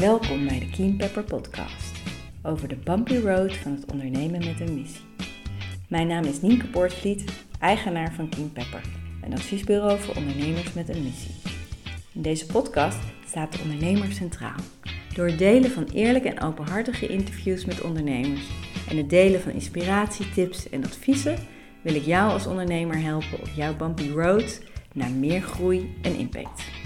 Welkom bij de Keen Pepper Podcast over de bumpy road van het ondernemen met een missie. Mijn naam is Nienke Poortvliet, eigenaar van Keen Pepper, een adviesbureau voor ondernemers met een missie. In deze podcast staat de ondernemer centraal. Door het delen van eerlijke en openhartige interviews met ondernemers en het delen van inspiratie, tips en adviezen wil ik jou als ondernemer helpen op jouw bumpy road naar meer groei en impact.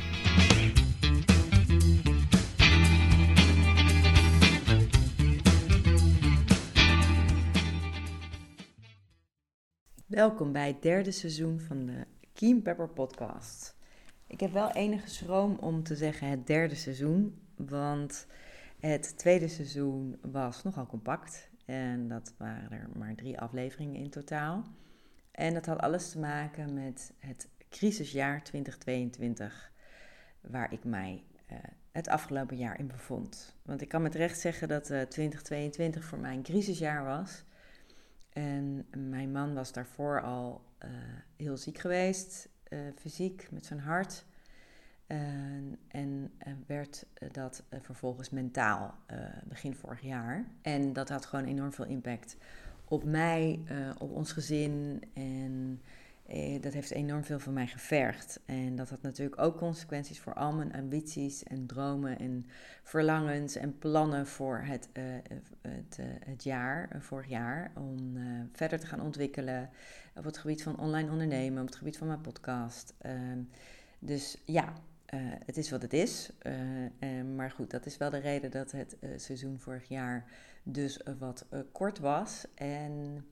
Welkom bij het derde seizoen van de Keen Pepper podcast. Ik heb wel enige schroom om te zeggen het derde seizoen, want het tweede seizoen was nogal compact en dat waren er maar drie afleveringen in totaal. En dat had alles te maken met het crisisjaar 2022, waar ik mij uh, het afgelopen jaar in bevond. Want ik kan met recht zeggen dat uh, 2022 voor mij een crisisjaar was. En mijn man was daarvoor al uh, heel ziek geweest, uh, fysiek, met zijn hart. En werd dat vervolgens mentaal begin vorig jaar. En dat had gewoon enorm veel impact op mij, op ons gezin. En dat heeft enorm veel van mij gevergd. En dat had natuurlijk ook consequenties voor al mijn ambities en dromen en verlangens en plannen voor het, uh, het, uh, het jaar, uh, vorig jaar. Om verder te gaan ontwikkelen op het gebied van online ondernemen, op het gebied van mijn podcast. Ehm, dus ja, het is wat het is. maar goed, dat is wel de reden dat het seizoen vorig jaar dus wat kort was. En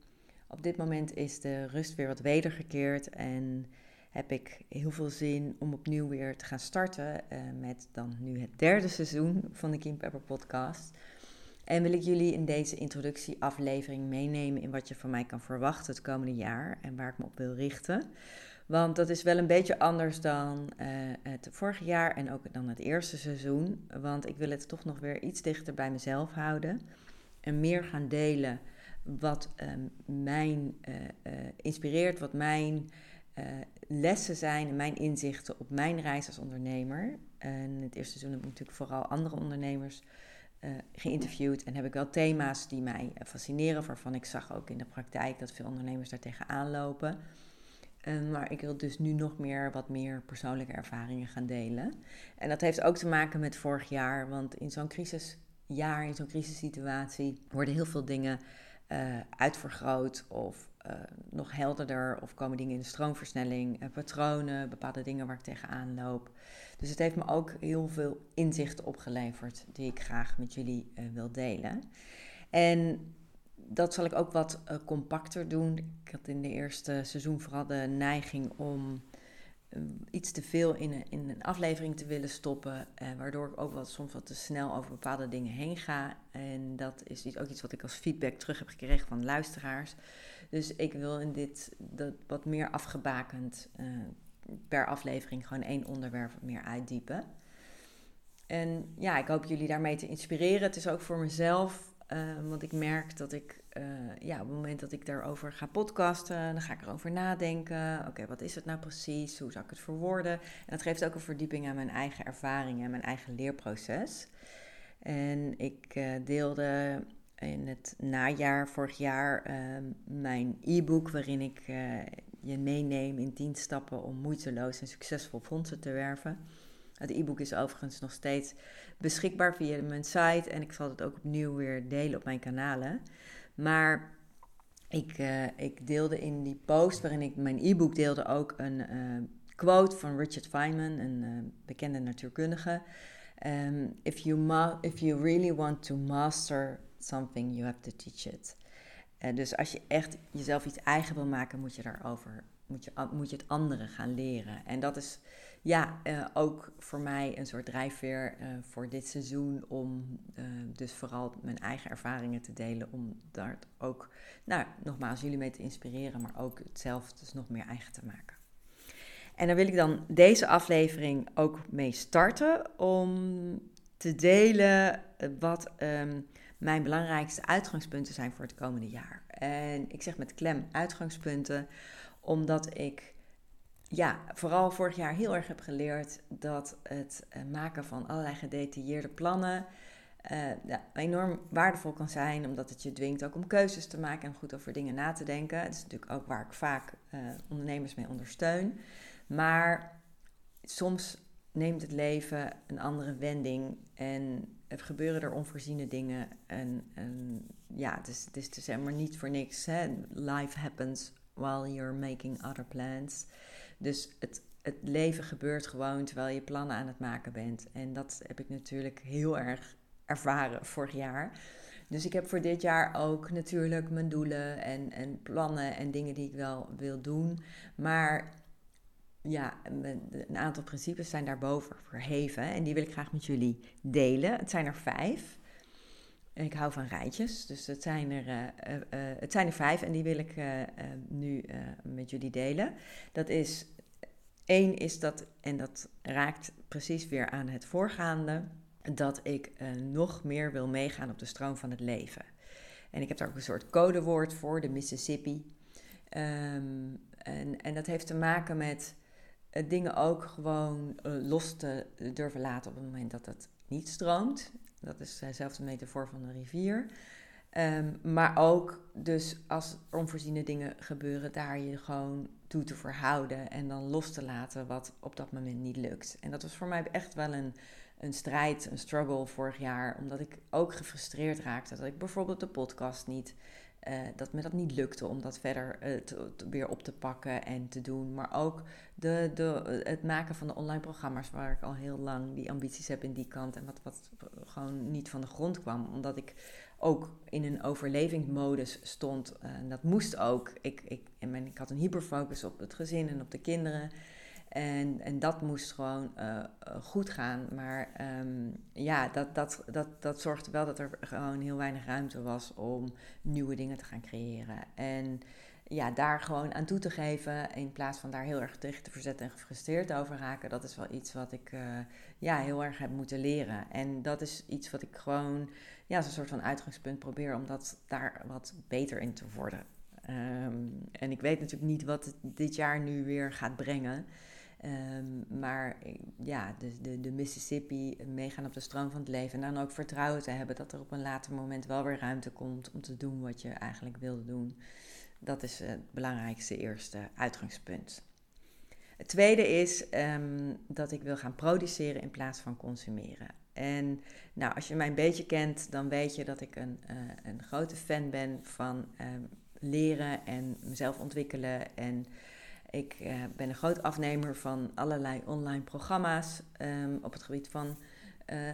op dit moment is de rust weer wat wedergekeerd en heb ik heel veel zin om opnieuw weer te gaan starten uh, met dan nu het derde seizoen van de Kim Pepper podcast. En wil ik jullie in deze introductieaflevering meenemen in wat je van mij kan verwachten het komende jaar en waar ik me op wil richten. Want dat is wel een beetje anders dan uh, het vorige jaar en ook dan het eerste seizoen. Want ik wil het toch nog weer iets dichter bij mezelf houden en meer gaan delen wat um, mijn uh, uh, inspireert, wat mijn uh, lessen zijn en mijn inzichten op mijn reis als ondernemer. En het eerste seizoen heb ik natuurlijk vooral andere ondernemers geïnterviewd en heb ik wel thema's die mij fascineren, waarvan ik zag ook in de praktijk dat veel ondernemers daar tegenaan lopen. maar ik wil dus nu nog meer wat meer persoonlijke ervaringen gaan delen. En dat heeft ook te maken met vorig jaar, want in zo'n crisisjaar, in zo'n crisissituatie, worden heel veel dingen uh, uitvergroot of uh, nog helderder of komen dingen in de stroomversnelling, uh, patronen, bepaalde dingen waar ik tegenaan loop. Dus het heeft me ook heel veel inzichten opgeleverd die ik graag met jullie wil delen. En dat zal ik ook wat compacter doen. Ik had in de eerste seizoen vooral de neiging om eh, iets te veel in een, in een aflevering te willen stoppen, eh, waardoor ik ook wat, soms wat te snel over bepaalde dingen heen ga. En dat is ook iets wat ik als feedback terug heb gekregen van luisteraars. Dus ik wil in dit dat wat meer afgebakend uh, per aflevering gewoon één onderwerp meer uitdiepen. En ja, ik hoop jullie daarmee te inspireren. Het is ook voor mezelf uh, want ik merk dat ik, uh, ja, op het moment dat ik daarover ga podcasten, dan ga ik erover nadenken. Oké, wat is het nou precies? Hoe zou ik het verwoorden? En dat geeft ook een verdieping aan mijn eigen ervaringen en mijn eigen leerproces. En ik uh, deelde in het najaar vorig jaar mijn e-book, waarin ik je meeneem in 10 stappen om moeiteloos en succesvol fondsen te werven. Het e-book is overigens nog steeds beschikbaar via mijn site en ik zal het ook opnieuw weer delen op mijn kanalen. Maar ik, uh, ik deelde in die post waarin ik mijn e-book deelde ook een uh, quote van Richard Feynman, een uh, bekende natuurkundige. Um, if, you if you really want to master something, you have to teach it. dus als je echt jezelf iets eigen wil maken, moet je daarover moet je, moet je het anderen gaan leren. En dat is ja, uh, ook voor mij een soort drijfveer uh, voor dit seizoen om uh, dus vooral mijn eigen ervaringen te delen. Om daar ook, nou nogmaals, jullie mee te inspireren, maar ook het zelf dus nog meer eigen te maken. En daar wil ik dan deze aflevering ook mee starten om te delen wat um, mijn belangrijkste uitgangspunten zijn voor het komende jaar. En ik zeg met klem uitgangspunten, omdat ik ja, vooral vorig jaar heel erg heb geleerd dat het eh, maken van allerlei gedetailleerde plannen ja, enorm waardevol kan zijn, omdat het je dwingt ook om keuzes te maken en goed over dingen na te denken. Het is natuurlijk ook waar ik vaak uh, ondernemers mee ondersteun. Maar soms neemt het leven een andere wending en er gebeuren er onvoorziene dingen. En, en ja, het is, het is, is helemaal niet voor niks. Hè? Life happens while you're making other plans. Dus het, het leven gebeurt gewoon terwijl je plannen aan het maken bent. En dat heb ik natuurlijk heel erg ervaren vorig jaar. Dus ik heb voor dit jaar ook natuurlijk mijn doelen en, en plannen en dingen die ik wel wil doen. Maar ja, een aantal principes zijn daarboven verheven en die wil ik graag met jullie delen. Het zijn er vijf. En ik hou van rijtjes, dus het zijn er, uh, uh, het zijn er vijf en die wil ik nu met jullie delen. Dat is, één is dat, en dat raakt precies weer aan het voorgaande, dat ik nog meer wil meegaan op de stroom van het leven. En ik heb daar ook een soort codewoord voor, de Mississippi. Um, en, en dat heeft te maken met dingen ook gewoon los te durven laten op het moment dat het niet stroomt. Dat is dezelfde metafoor van een rivier. Um, maar ook dus als onvoorziene dingen gebeuren, daar je gewoon toe te verhouden en dan los te laten wat op dat moment niet lukt. En dat was voor mij echt wel een, een strijd, een struggle vorig jaar, omdat ik ook gefrustreerd raakte dat ik bijvoorbeeld de podcast niet uh, dat me dat niet lukte om dat verder te, weer op te pakken en te doen. Maar ook de, de, het maken van de online programma's, waar ik al heel lang die ambities heb in die kant. En wat, wat gewoon niet van de grond kwam. Omdat ik ook in een overlevingsmodus stond. Uh, en dat moest ook. Ik, ik, en ik had een hyperfocus op het gezin en op de kinderen. En, en dat moest gewoon uh, goed gaan. Maar um, ja, dat, dat, dat, dat zorgde wel dat er gewoon heel weinig ruimte was om nieuwe dingen te gaan creëren. En ja, daar gewoon aan toe te geven in plaats van daar heel erg tegen te verzetten en gefrustreerd over raken, dat is wel iets wat ik uh, ja, heel erg heb moeten leren. En dat is iets wat ik gewoon ja, als een soort van uitgangspunt probeer om dat daar wat beter in te worden. Um, en ik weet natuurlijk niet wat dit jaar nu weer gaat brengen. Um, maar ja, de, de, de Mississippi, meegaan op de stroom van het leven. En dan ook vertrouwen te hebben dat er op een later moment wel weer ruimte komt om te doen wat je eigenlijk wilde doen. Dat is het belangrijkste eerste uitgangspunt. Het tweede is um, dat ik wil gaan produceren in plaats van consumeren. En nou, als je mij een beetje kent, dan weet je dat ik een, uh, een grote fan ben van um, leren en mezelf ontwikkelen en ik uh, ben een groot afnemer van allerlei online programma's um, op het gebied van uh,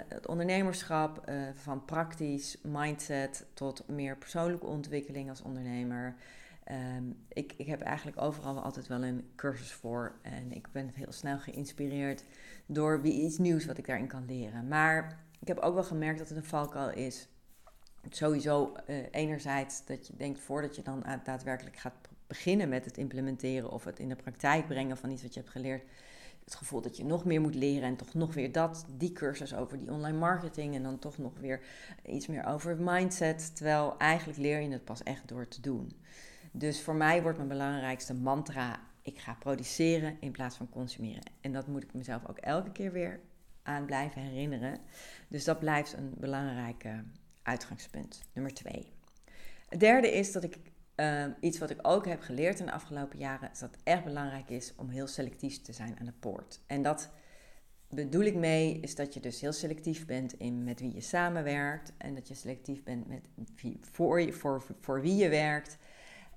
het ondernemerschap, uh, van praktisch mindset tot meer persoonlijke ontwikkeling als ondernemer. Um, ik, ik heb eigenlijk overal altijd wel een cursus voor en ik ben heel snel geïnspireerd door wie iets nieuws wat ik daarin kan leren. Maar ik heb ook wel gemerkt dat het een valkuil is. Sowieso enerzijds dat je denkt voordat je dan daadwerkelijk gaat beginnen met het implementeren of het in de praktijk brengen van iets wat je hebt geleerd. Het gevoel dat je nog meer moet leren en toch nog weer dat, die cursus over die online marketing en dan toch nog weer iets meer over mindset. Terwijl eigenlijk leer je het pas echt door te doen. Dus voor mij wordt mijn belangrijkste mantra: ik ga produceren in plaats van consumeren. En dat moet ik mezelf ook elke keer weer aan blijven herinneren. Dus dat blijft een belangrijke uitgangspunt. Nummer twee. Het derde is dat ik Um, iets wat ik ook heb geleerd in de afgelopen jaren is dat het echt belangrijk is om heel selectief te zijn aan de poort. En dat bedoel ik mee is dat je dus heel selectief bent in met wie je samenwerkt en dat je selectief bent met voor, voor, voor wie je werkt.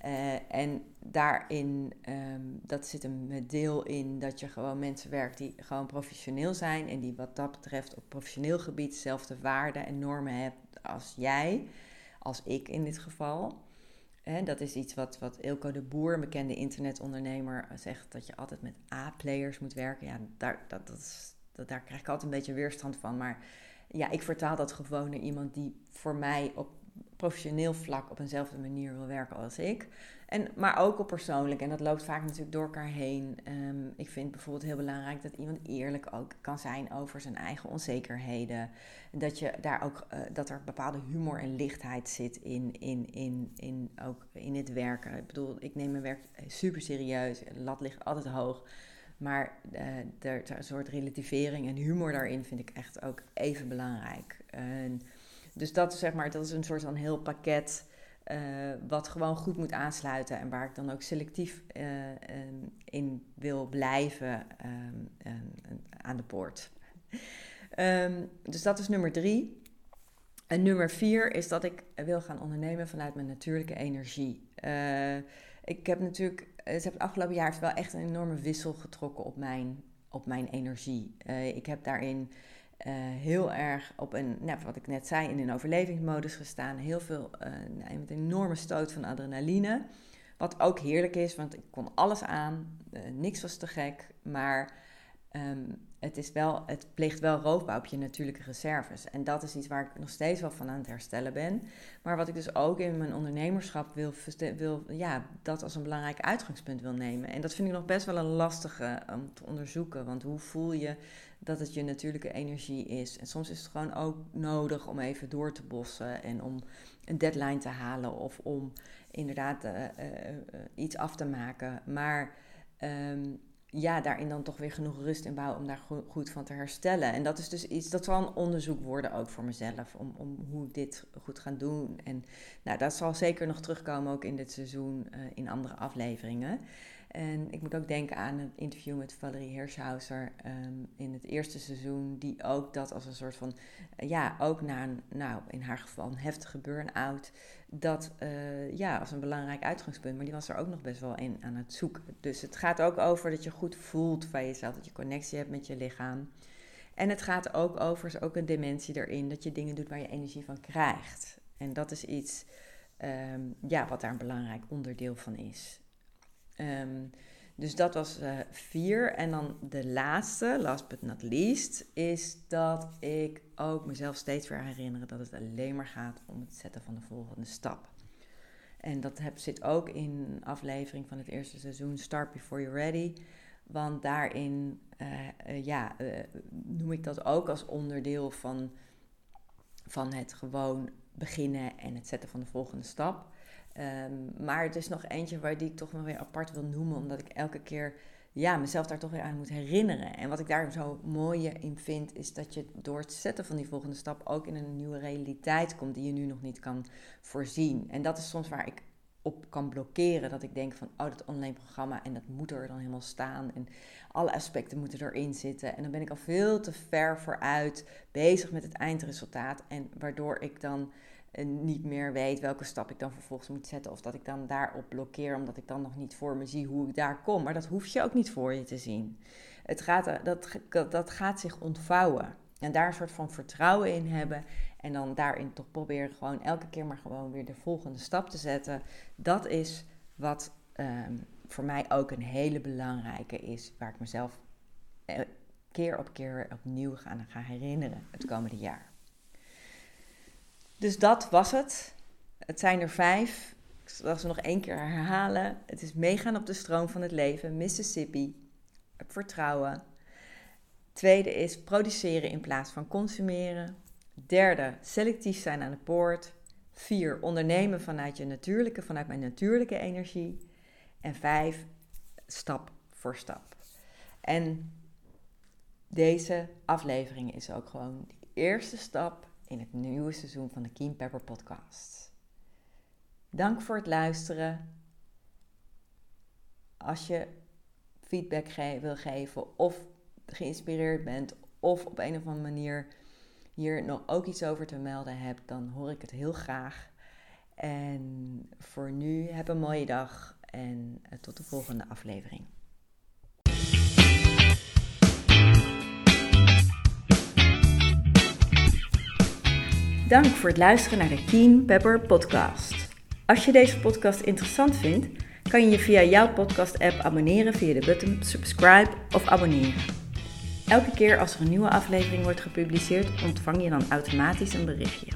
Uh, en daarin, um, dat zit een deel in dat je gewoon mensen werkt die gewoon professioneel zijn en die wat dat betreft op professioneel gebied dezelfde waarden en normen hebben als jij, als ik in dit geval dat is iets wat, wat Ilko de Boer, een bekende internetondernemer, zegt dat je altijd met A-players moet werken. Ja, daar, dat, dat, daar krijg ik altijd een beetje weerstand van. Maar ja, ik vertaal dat gewoon naar iemand die voor mij op professioneel vlak op eenzelfde manier wil werken als ik. En, maar ook op persoonlijk. En dat loopt vaak natuurlijk door elkaar heen. Um, ik vind bijvoorbeeld heel belangrijk dat iemand eerlijk ook kan zijn over zijn eigen onzekerheden. Dat, je daar ook, uh, dat er bepaalde humor en lichtheid zit in, in, in, in, ook in het werken. Ik bedoel, ik neem mijn werk super serieus. De lat ligt altijd hoog. Maar uh, een soort relativering en humor daarin vind ik echt ook even belangrijk. Dus dat is zeg maar, dat is een soort van heel pakket uh, wat gewoon goed moet aansluiten en waar ik dan ook selectief uh, in wil blijven um, aan de poort. Dus dat is nummer drie. En nummer vier is dat ik wil gaan ondernemen vanuit mijn natuurlijke energie. Uh, ik heb natuurlijk, het, heb het afgelopen jaar wel echt een enorme wissel getrokken op mijn, op mijn energie. Ik heb daarin uh, heel erg op een, nou, wat ik net zei, in een overlevingsmodus gestaan. Heel veel, uh, met een enorme stoot van adrenaline. Wat ook heerlijk is, want ik kon alles aan. niks was te gek. Maar um, het, is wel, het pleegt wel roofbouw op je natuurlijke reserves. En dat is iets waar ik nog steeds wel van aan het herstellen ben. Maar wat ik dus ook in mijn ondernemerschap wil, wil ja, dat als een belangrijk uitgangspunt wil nemen. En dat vind ik nog best wel een lastige om te onderzoeken. Want hoe voel je dat het je natuurlijke energie is? En soms is het gewoon ook nodig om even door te bossen en om een deadline te halen of om inderdaad uh, uh, uh, iets af te maken. Maar. Um, ja, daarin dan toch weer genoeg rust in bouwen om daar goed van te herstellen. En dat is dus iets, dat zal een onderzoek worden ook voor mezelf, om, om hoe ik dit goed gaan doen. En nou, dat zal zeker nog terugkomen ook in dit seizoen in andere afleveringen. En ik moet ook denken aan het interview met Valerie Hirschhauser um, in het eerste seizoen, die ook dat als een soort van, uh, ja, ook na een, nou, in haar geval een heftige burn-out, dat uh, ja, als een belangrijk uitgangspunt. Maar die was er ook nog best wel in aan het zoeken. Dus het gaat ook over dat je goed voelt van jezelf, dat je connectie hebt met je lichaam. En het gaat ook over, is ook een dimensie erin, dat je dingen doet waar je energie van krijgt. En dat is iets, um, ja, wat daar een belangrijk onderdeel van is. Um, dus dat was uh, vier. En dan de laatste, last but not least, is dat ik ook mezelf steeds weer herinneren dat het alleen maar gaat om het zetten van de volgende stap. En dat heb, zit ook in aflevering van het eerste seizoen, Start Before You're Ready. Want daarin uh, uh, ja, noem ik dat ook als onderdeel van, van het gewoon beginnen en het zetten van de volgende stap. Um, maar het is nog eentje waar die ik toch nog weer apart wil noemen, omdat ik elke keer ja, mezelf daar toch weer aan moet herinneren. En wat ik daar zo mooi in vind, is dat je door het zetten van die volgende stap ook in een nieuwe realiteit komt die je nu nog niet kan voorzien. En dat is soms waar ik op kan blokkeren. Dat ik denk van, oh, dat online programma en dat moet er dan helemaal staan. En alle aspecten moeten erin zitten. En dan ben ik al veel te ver vooruit bezig met het eindresultaat. En waardoor ik dan niet meer weet welke stap ik dan vervolgens moet zetten. Of dat ik dan daarop blokkeer, omdat ik dan nog niet voor me zie hoe ik daar kom. Maar dat hoef je ook niet voor je te zien. Het gaat, eh, dat, dat gaat zich ontvouwen. En daar een soort van vertrouwen in hebben. En dan daarin toch proberen gewoon elke keer maar gewoon weer de volgende stap te zetten. Dat is wat um, voor mij ook een hele belangrijke is. Waar ik mezelf eh, keer op keer opnieuw aan ga herinneren het komende jaar. Dus dat was het. Het zijn er vijf. Ik zal ze nog één keer herhalen. Het is meegaan op de stroom van het leven, Mississippi, vertrouwen. Tweede is produceren in plaats van consumeren. Derde, selectief zijn aan de poort. Vier, ondernemen vanuit je natuurlijke, vanuit mijn natuurlijke energie. En vijf, stap voor stap. En deze aflevering is ook gewoon die eerste stap in het nieuwe seizoen van de Keen Pepper Podcast. Dank voor het luisteren. Als je feedback wil geven of geïnspireerd bent of op een of andere manier hier nog ook iets over te melden hebt, dan hoor ik het heel graag. En voor nu heb een mooie dag en eh, tot de volgende aflevering. Dank voor het luisteren naar de Keen Pepper podcast. Als je deze podcast interessant vindt, kan je je via jouw podcast-app abonneren via de button subscribe of abonneren. Elke keer als er een nieuwe aflevering wordt gepubliceerd, ontvang je dan automatisch een berichtje.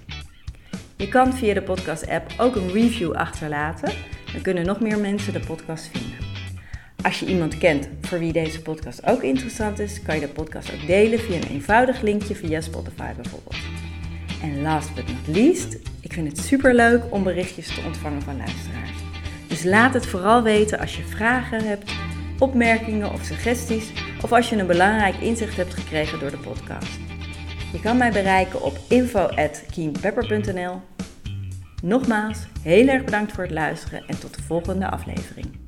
Je kan via de podcast-app ook een review achterlaten, dan kunnen nog meer mensen de podcast vinden. Als je iemand kent voor wie deze podcast ook interessant is, kan je de podcast ook delen via een eenvoudig linkje via Spotify bijvoorbeeld. En last but not least, ik vind het super leuk om berichtjes te ontvangen van luisteraars. Dus laat het vooral weten als je vragen hebt, opmerkingen of suggesties of als je een belangrijk inzicht hebt gekregen door de podcast. Je kan mij bereiken op info@keenpepper.nl. Nogmaals, heel erg bedankt voor het luisteren en tot de volgende aflevering.